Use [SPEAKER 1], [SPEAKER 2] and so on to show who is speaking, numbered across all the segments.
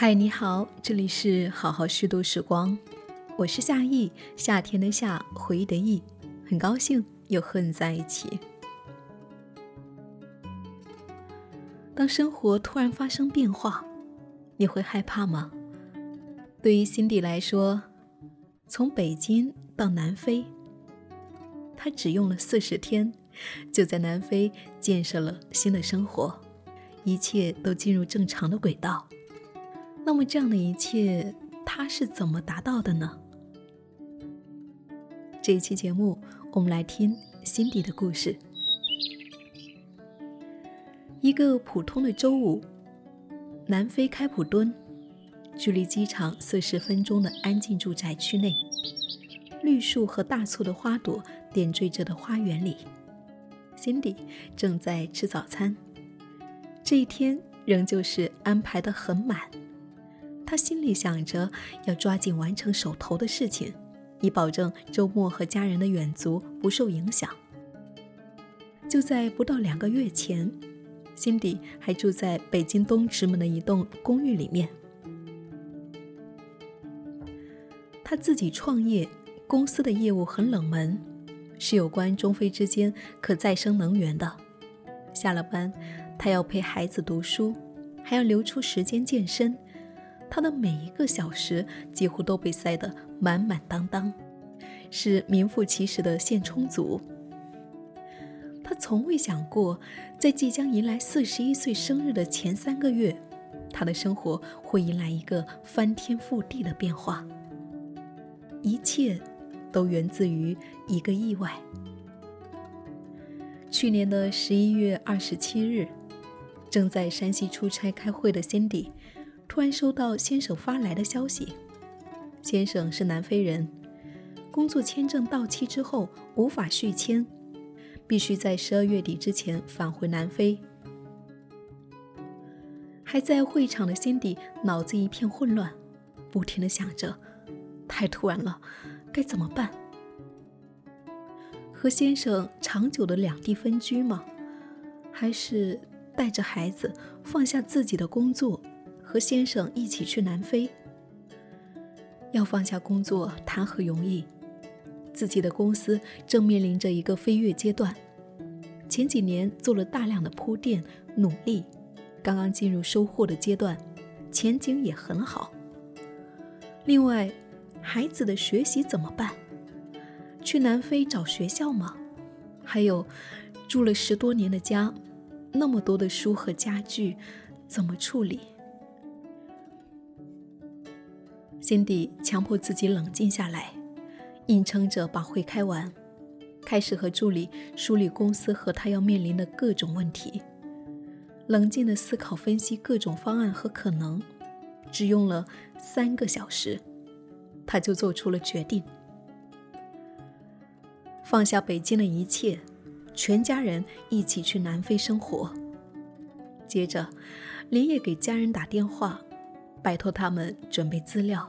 [SPEAKER 1] 嗨，你好，这里是好好虚度时光，我是夏意，夏天的夏，回忆的忆，很高兴又和你在一起。当生活突然发生变化，你会害怕吗？对于辛迪来说，从北京到南非，他只用了四十天，就在南非建设了新的生活，一切都进入正常的轨道。那么，这样的一切，他是怎么达到的呢？这一期节目，我们来听辛迪的故事。一个普通的周五，南非开普敦，距离机场四十分钟的安静住宅区内，绿树和大簇的花朵点缀着的花园里，辛迪正在吃早餐。这一天仍旧是安排的很满。他心里想着要抓紧完成手头的事情，以保证周末和家人的远足不受影响。就在不到两个月前，辛迪还住在北京东直门的一栋公寓里面。他自己创业，公司的业务很冷门，是有关中非之间可再生能源的。下了班，他要陪孩子读书，还要留出时间健身。他的每一个小时几乎都被塞得满满当当，是名副其实的现充足。他从未想过，在即将迎来四十一岁生日的前三个月，他的生活会迎来一个翻天覆地的变化。一切都源自于一个意外。去年的十一月二十七日，正在山西出差开会的 Cindy。突然收到先生发来的消息，先生是南非人，工作签证到期之后无法续签，必须在十二月底之前返回南非。还在会场的辛迪脑子一片混乱，不停的想着：太突然了，该怎么办？和先生长久的两地分居吗？还是带着孩子放下自己的工作？和先生一起去南非，要放下工作谈何容易？自己的公司正面临着一个飞跃阶段，前几年做了大量的铺垫努力，刚刚进入收获的阶段，前景也很好。另外，孩子的学习怎么办？去南非找学校吗？还有，住了十多年的家，那么多的书和家具，怎么处理？辛迪强迫自己冷静下来，硬撑着把会开完，开始和助理梳理公司和他要面临的各种问题，冷静的思考分析各种方案和可能，只用了三个小时，他就做出了决定，放下北京的一切，全家人一起去南非生活。接着，连夜给家人打电话，拜托他们准备资料。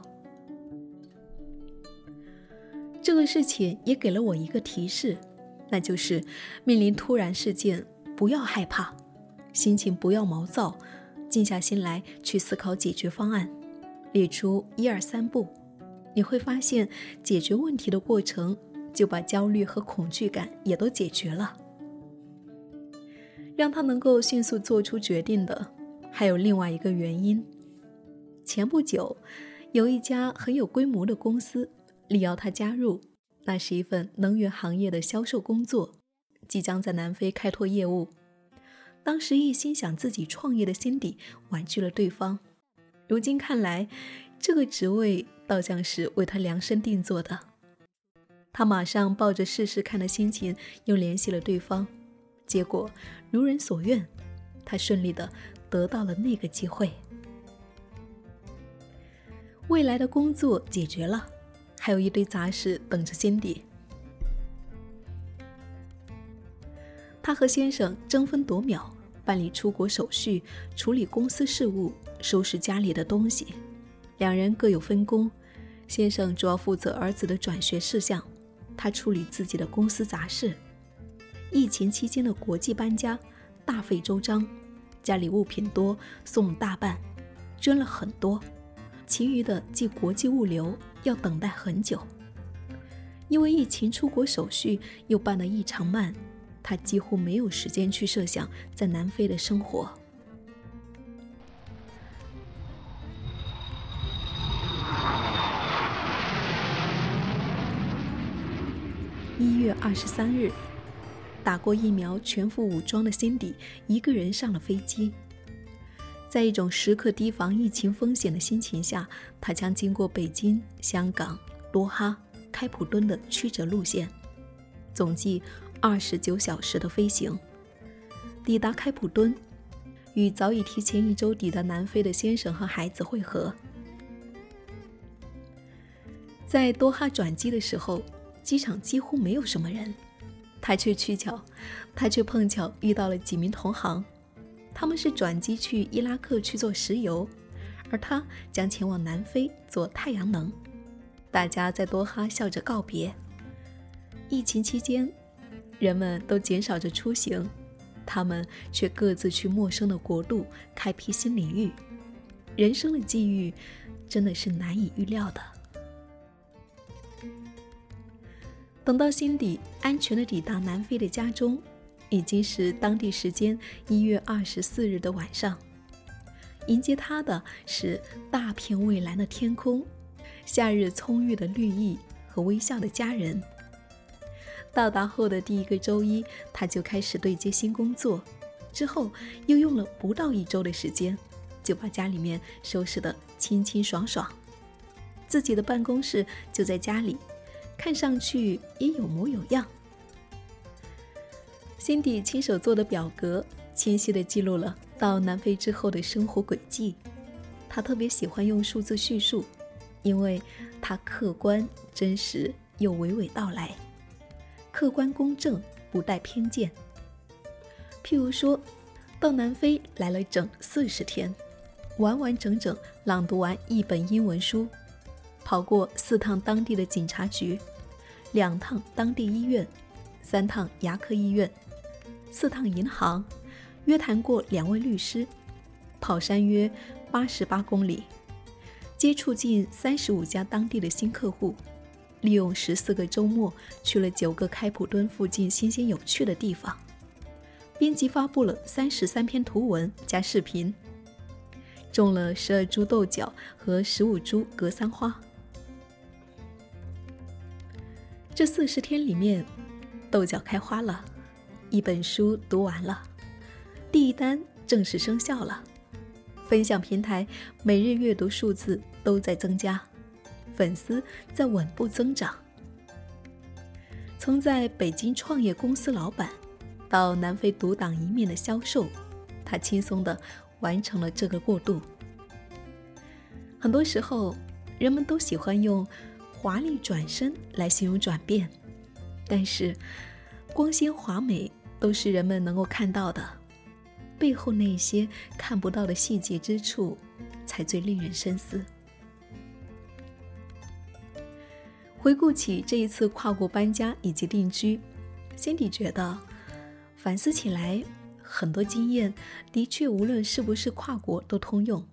[SPEAKER 1] 这个事情也给了我一个提示，那就是面临突然事件不要害怕，心情不要毛躁，静下心来去思考解决方案，列出一二三步，你会发现解决问题的过程就把焦虑和恐惧感也都解决了。让他能够迅速做出决定的还有另外一个原因，前不久有一家很有规模的公司。力邀他加入，那是一份能源行业的销售工作，即将在南非开拓业务。当时一心想自己创业的心底婉拒了对方，如今看来，这个职位倒像是为他量身定做的。他马上抱着试试看的心情又联系了对方，结果如人所愿，他顺利的得到了那个机会。未来的工作解决了。还有一堆杂事等着辛迪。他和先生争分夺秒办理出国手续，处理公司事务，收拾家里的东西。两人各有分工，先生主要负责儿子的转学事项，他处理自己的公司杂事。疫情期间的国际搬家大费周章，家里物品多，送大半，捐了很多，其余的寄国际物流要等待很久。因为疫情，出国手续又办得异常慢，他几乎没有时间去设想在南非的生活。一月二十三日，打过疫苗、全副武装的辛迪一个人上了飞机。在一种时刻提防疫情风险的心情下，他将经过北京、香港、多哈。开普敦的曲折路线，总计二十九小时的飞行，抵达开普敦，与早已提前一周抵达南非的先生和孩子会合。在多哈转机的时候，机场几乎没有什么人，他却取巧，他却碰巧遇到了几名同行，他们是转机去伊拉克去做石油，而他将前往南非做太阳能。大家在多哈笑着告别。疫情期间，人们都减少着出行，他们却各自去陌生的国度开辟新领域。人生的际遇真的是难以预料的。等到辛迪安全的抵达南非的家中，已经是当地时间一月二十四日的晚上。迎接他的是大片蔚蓝的天空。夏日葱郁的绿意和微笑的家人。到达后的第一个周一，他就开始对接新工作，之后又用了不到一周的时间，就把家里面收拾得清清爽爽。自己的办公室就在家里，看上去也有模有样。辛迪亲手做的表格，清晰地记录了到南非之后的生活轨迹。他特别喜欢用数字叙述。因为他客观、真实又娓娓道来，客观公正，不带偏见。譬如说，到南非来了整四十天，完完整整朗读完一本英文书，跑过四趟当地的警察局，两趟当地医院，三趟牙科医院，四趟银行，约谈过两位律师，跑山约八十八公里。接触近三十五家当地的新客户，利用十四个周末去了九个开普敦附近新鲜有趣的地方，编辑发布了三十三篇图文加视频，种了十二株豆角和十五株格桑花。这四十天里面，豆角开花了，一本书读完了，第一单正式生效了。分享平台每日阅读数字都在增加，粉丝在稳步增长。从在北京创业公司老板，到南非独当一面的销售，他轻松地完成了这个过渡。很多时候，人们都喜欢用“华丽转身”来形容转变，但是光鲜华美都是人们能够看到的。背后那些看不到的细节之处，才最令人深思。回顾起这一次跨国搬家以及定居，心底觉得，反思起来，很多经验的确无论是不是跨国都通用，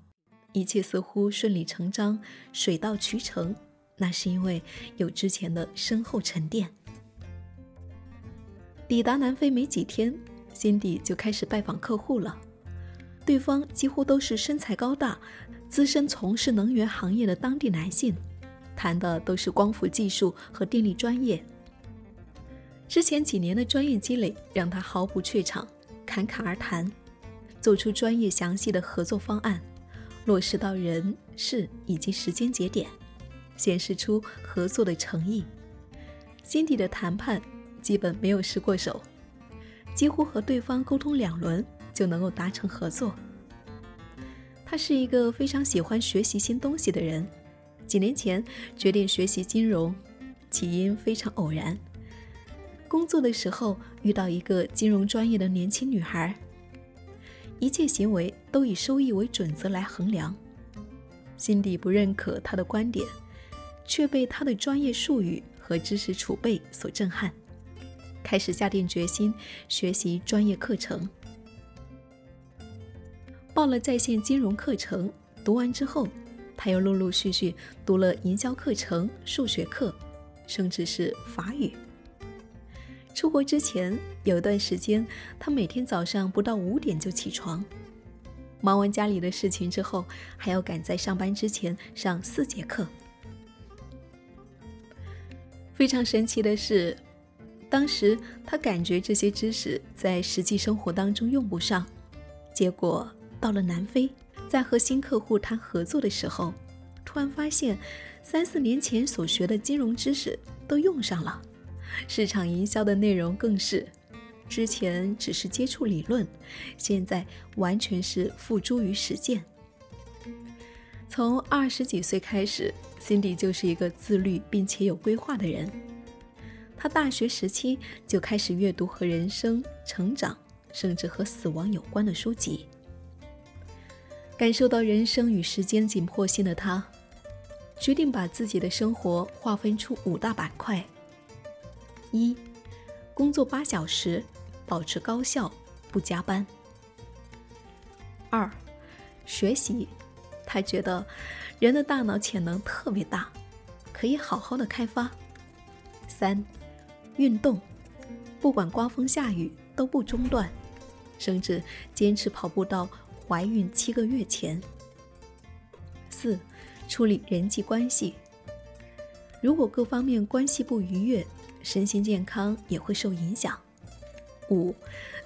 [SPEAKER 1] 一切似乎顺理成章、水到渠成。那是因为有之前的深厚沉淀。抵达南非没几天。辛迪就开始拜访客户了，对方几乎都是身材高大、资深从事能源行业的当地男性，谈的都是光伏技术和电力专业。之前几年的专业积累让他毫不怯场，侃侃而谈，做出专业详细的合作方案，落实到人事以及时间节点，显示出合作的诚意。辛迪的谈判基本没有失过手。几乎和对方沟通两轮就能够达成合作。他是一个非常喜欢学习新东西的人。几年前决定学习金融，起因非常偶然。工作的时候遇到一个金融专业的年轻女孩，一切行为都以收益为准则来衡量。心底不认可他的观点，却被他的专业术语和知识储备所震撼。开始下定决心学习专业课程，报了在线金融课程，读完之后，他又陆陆续续读了营销课程、数学课，甚至是法语。出国之前有一段时间，他每天早上不到五点就起床，忙完家里的事情之后，还要赶在上班之前上四节课。非常神奇的是，当时他感觉这些知识在实际生活当中用不上，结果到了南非，在和新客户谈合作的时候，突然发现三四年前所学的金融知识都用上了。市场营销的内容更是，之前只是接触理论，现在完全是付诸于实践。从二十几岁开始，Cindy 就是一个自律并且有规划的人。他大学时期就开始阅读和人生、成长，甚至和死亡有关的书籍。感受到人生与时间紧迫性的他，决定把自己的生活划分出五大板块。一，工作八小时，保持高效，不加班。二，学习，他觉得人的大脑潜能特别大，可以好好的开发。三，运动，不管刮风下雨都不中断，甚至坚持跑步到怀孕七个月前。四，处理人际关系，如果各方面关系不愉悦。身心健康也会受影响。五，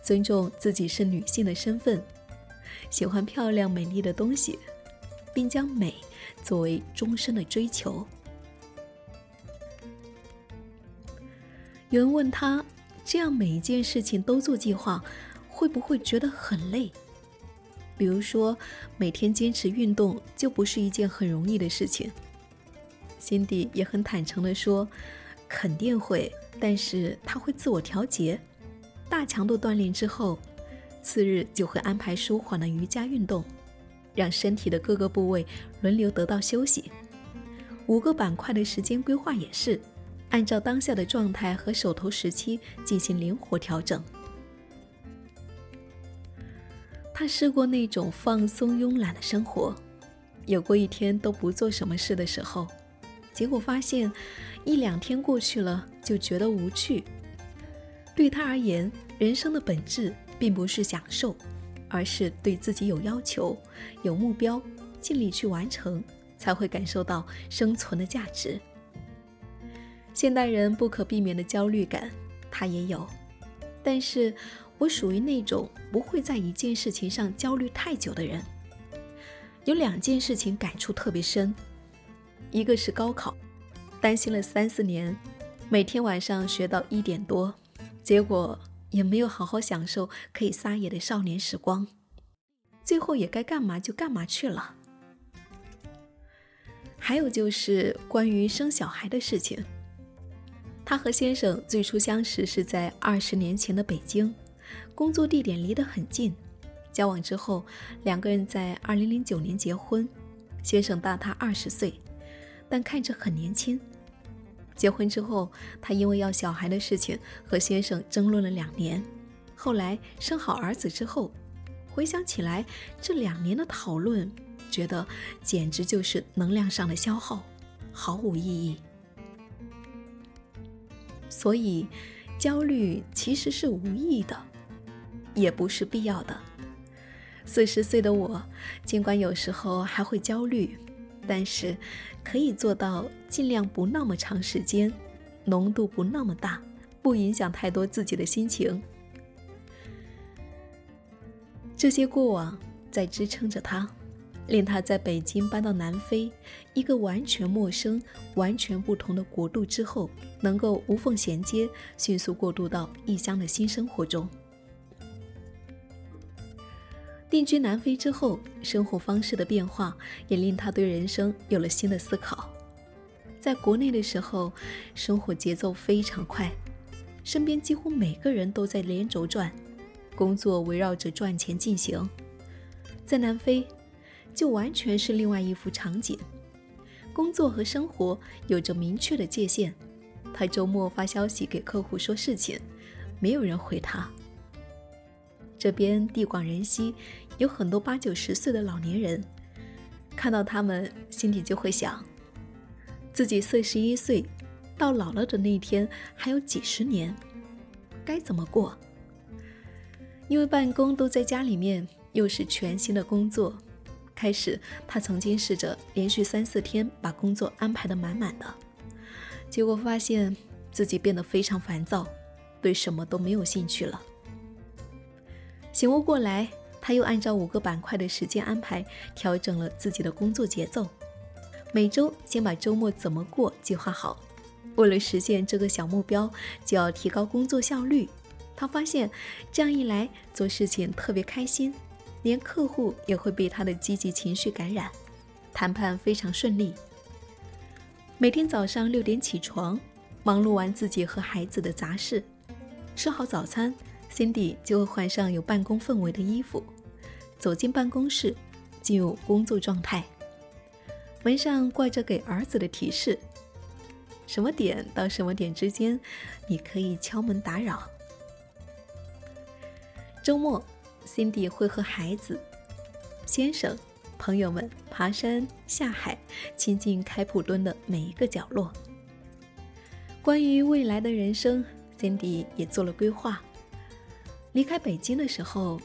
[SPEAKER 1] 尊重自己是女性的身份，喜欢漂亮美丽的东西，并将美作为终身的追求。有人问他，这样每一件事情都做计划，会不会觉得很累？比如说，每天坚持运动就不是一件很容易的事情。辛迪也很坦诚地说。肯定会，但是他会自我调节。大强度锻炼之后，次日就会安排舒缓的瑜伽运动，让身体的各个部位轮流得到休息。五个板块的时间规划也是按照当下的状态和手头时期进行灵活调整。他试过那种放松慵懒的生活，有过一天都不做什么事的时候。结果发现，一两天过去了就觉得无趣。对他而言，人生的本质并不是享受，而是对自己有要求、有目标，尽力去完成，才会感受到生存的价值。现代人不可避免的焦虑感，他也有，但是我属于那种不会在一件事情上焦虑太久的人。有两件事情感触特别深。一个是高考，担心了三四年，每天晚上学到一点多，结果也没有好好享受可以撒野的少年时光，最后也该干嘛就干嘛去了。还有就是关于生小孩的事情，他和先生最初相识是在二十年前的北京，工作地点离得很近，交往之后，两个人在二零零九年结婚，先生大他二十岁。但看着很年轻。结婚之后，他因为要小孩的事情和先生争论了两年。后来生好儿子之后，回想起来这两年的讨论，觉得简直就是能量上的消耗，毫无意义。所以，焦虑其实是无意的，也不是必要的。四十岁的我，尽管有时候还会焦虑。但是，可以做到尽量不那么长时间，浓度不那么大，不影响太多自己的心情。这些过往在支撑着他，令他在北京搬到南非一个完全陌生、完全不同的国度之后，能够无缝衔接，迅速过渡到异乡的新生活中。定居南非之后，生活方式的变化也令他对人生有了新的思考。在国内的时候，生活节奏非常快，身边几乎每个人都在连轴转，工作围绕着赚钱进行。在南非，就完全是另外一幅场景，工作和生活有着明确的界限。他周末发消息给客户说事情，没有人回他。这边地广人稀，有很多八九十岁的老年人，看到他们，心里就会想，自己四十一岁，到老了的那一天还有几十年，该怎么过？因为办公都在家里面，又是全新的工作。开始，他曾经试着连续三四天把工作安排得满满的，结果发现自己变得非常烦躁，对什么都没有兴趣了。醒悟过来，他又按照五个板块的时间安排调整了自己的工作节奏。每周先把周末怎么过计划好，为了实现这个小目标，就要提高工作效率。他发现这样一来，做事情特别开心。连客户也会被他的积极情绪感染，谈判非常顺利。每天早上六点起床，忙碌完自己和孩子的杂事，吃好早餐，Cindy 就会换上有办公氛围的衣服，走进办公室，进入工作状态。门上挂着给儿子的提示：什么点到什么点之间，你可以敲门打扰。周末。Cindy 会和孩子、先生、朋友们爬山下海，亲近开普敦的每一个角落。关于未来的人生，Cindy 也做了规划。离开北京的时候，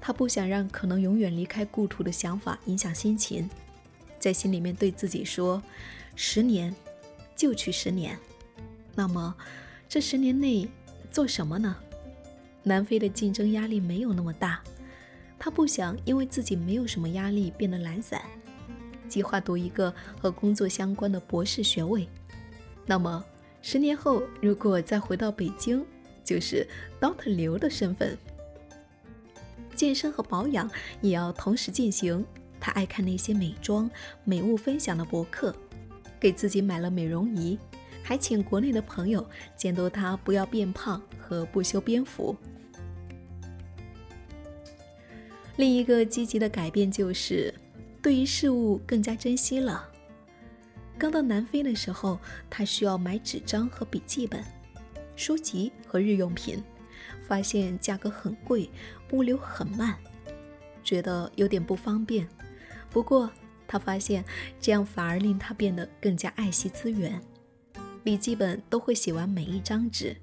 [SPEAKER 1] 他不想让可能永远离开故土的想法影响心情，在心里面对自己说：“十年，就去十年。”那么，这十年内做什么呢？南非的竞争压力没有那么大，他不想因为自己没有什么压力变得懒散，计划读一个和工作相关的博士学位。那么十年后，如果再回到北京，就是 Doctor 刘的身份。健身和保养也要同时进行。他爱看那些美妆、美物分享的博客，给自己买了美容仪，还请国内的朋友监督他不要变胖和不修边幅。另一个积极的改变就是，对于事物更加珍惜了。刚到南非的时候，他需要买纸张和笔记本、书籍和日用品，发现价格很贵，物流很慢，觉得有点不方便。不过他发现这样反而令他变得更加爱惜资源，笔记本都会写完每一张纸。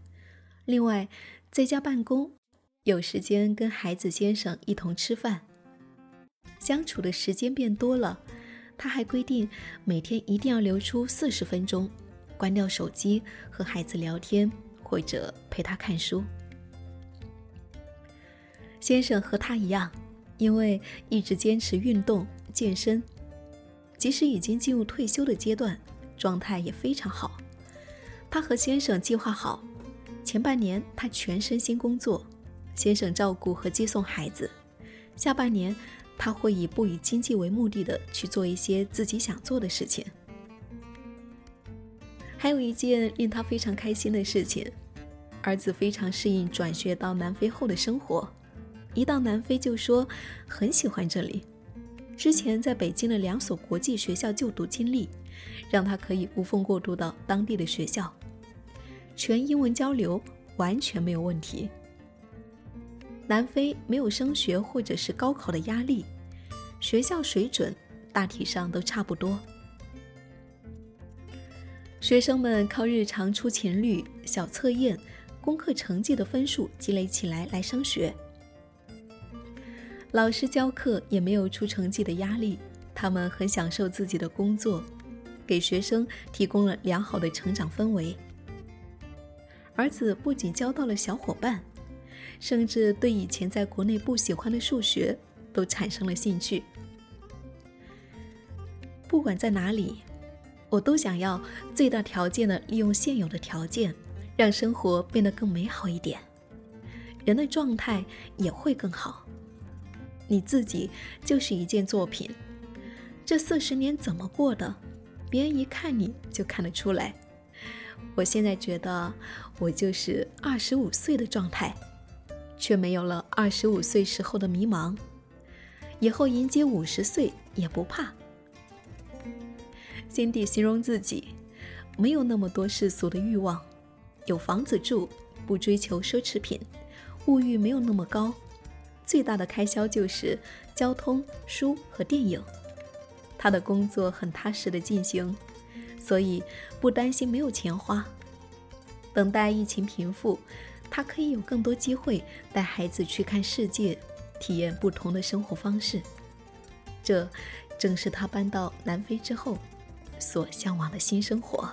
[SPEAKER 1] 另外，在家办公。有时间跟孩子先生一同吃饭，相处的时间变多了。他还规定每天一定要留出四十分钟，关掉手机和孩子聊天或者陪他看书。先生和他一样，因为一直坚持运动健身，即使已经进入退休的阶段，状态也非常好。他和先生计划好，前半年他全身心工作。先生照顾和接送孩子，下半年他会以不以经济为目的的去做一些自己想做的事情。还有一件令他非常开心的事情，儿子非常适应转学到南非后的生活，一到南非就说很喜欢这里。之前在北京的两所国际学校就读经历，让他可以无缝过渡到当地的学校，全英文交流完全没有问题。南非没有升学或者是高考的压力，学校水准大体上都差不多。学生们靠日常出勤率、小测验、功课成绩的分数积累起来来升学。老师教课也没有出成绩的压力，他们很享受自己的工作，给学生提供了良好的成长氛围。儿子不仅交到了小伙伴。甚至对以前在国内不喜欢的数学都产生了兴趣。不管在哪里，我都想要最大条件的利用现有的条件，让生活变得更美好一点，人的状态也会更好。你自己就是一件作品，这四十年怎么过的，别人一看你就看得出来。我现在觉得我就是二十五岁的状态。却没有了二十五岁时候的迷茫，以后迎接五十岁也不怕。辛迪形容自己没有那么多世俗的欲望，有房子住，不追求奢侈品，物欲没有那么高，最大的开销就是交通、书和电影。他的工作很踏实的进行，所以不担心没有钱花。等待疫情平复，他可以有更多机会带孩子去看世界，体验不同的生活方式。这正是他搬到南非之后所向往的新生活。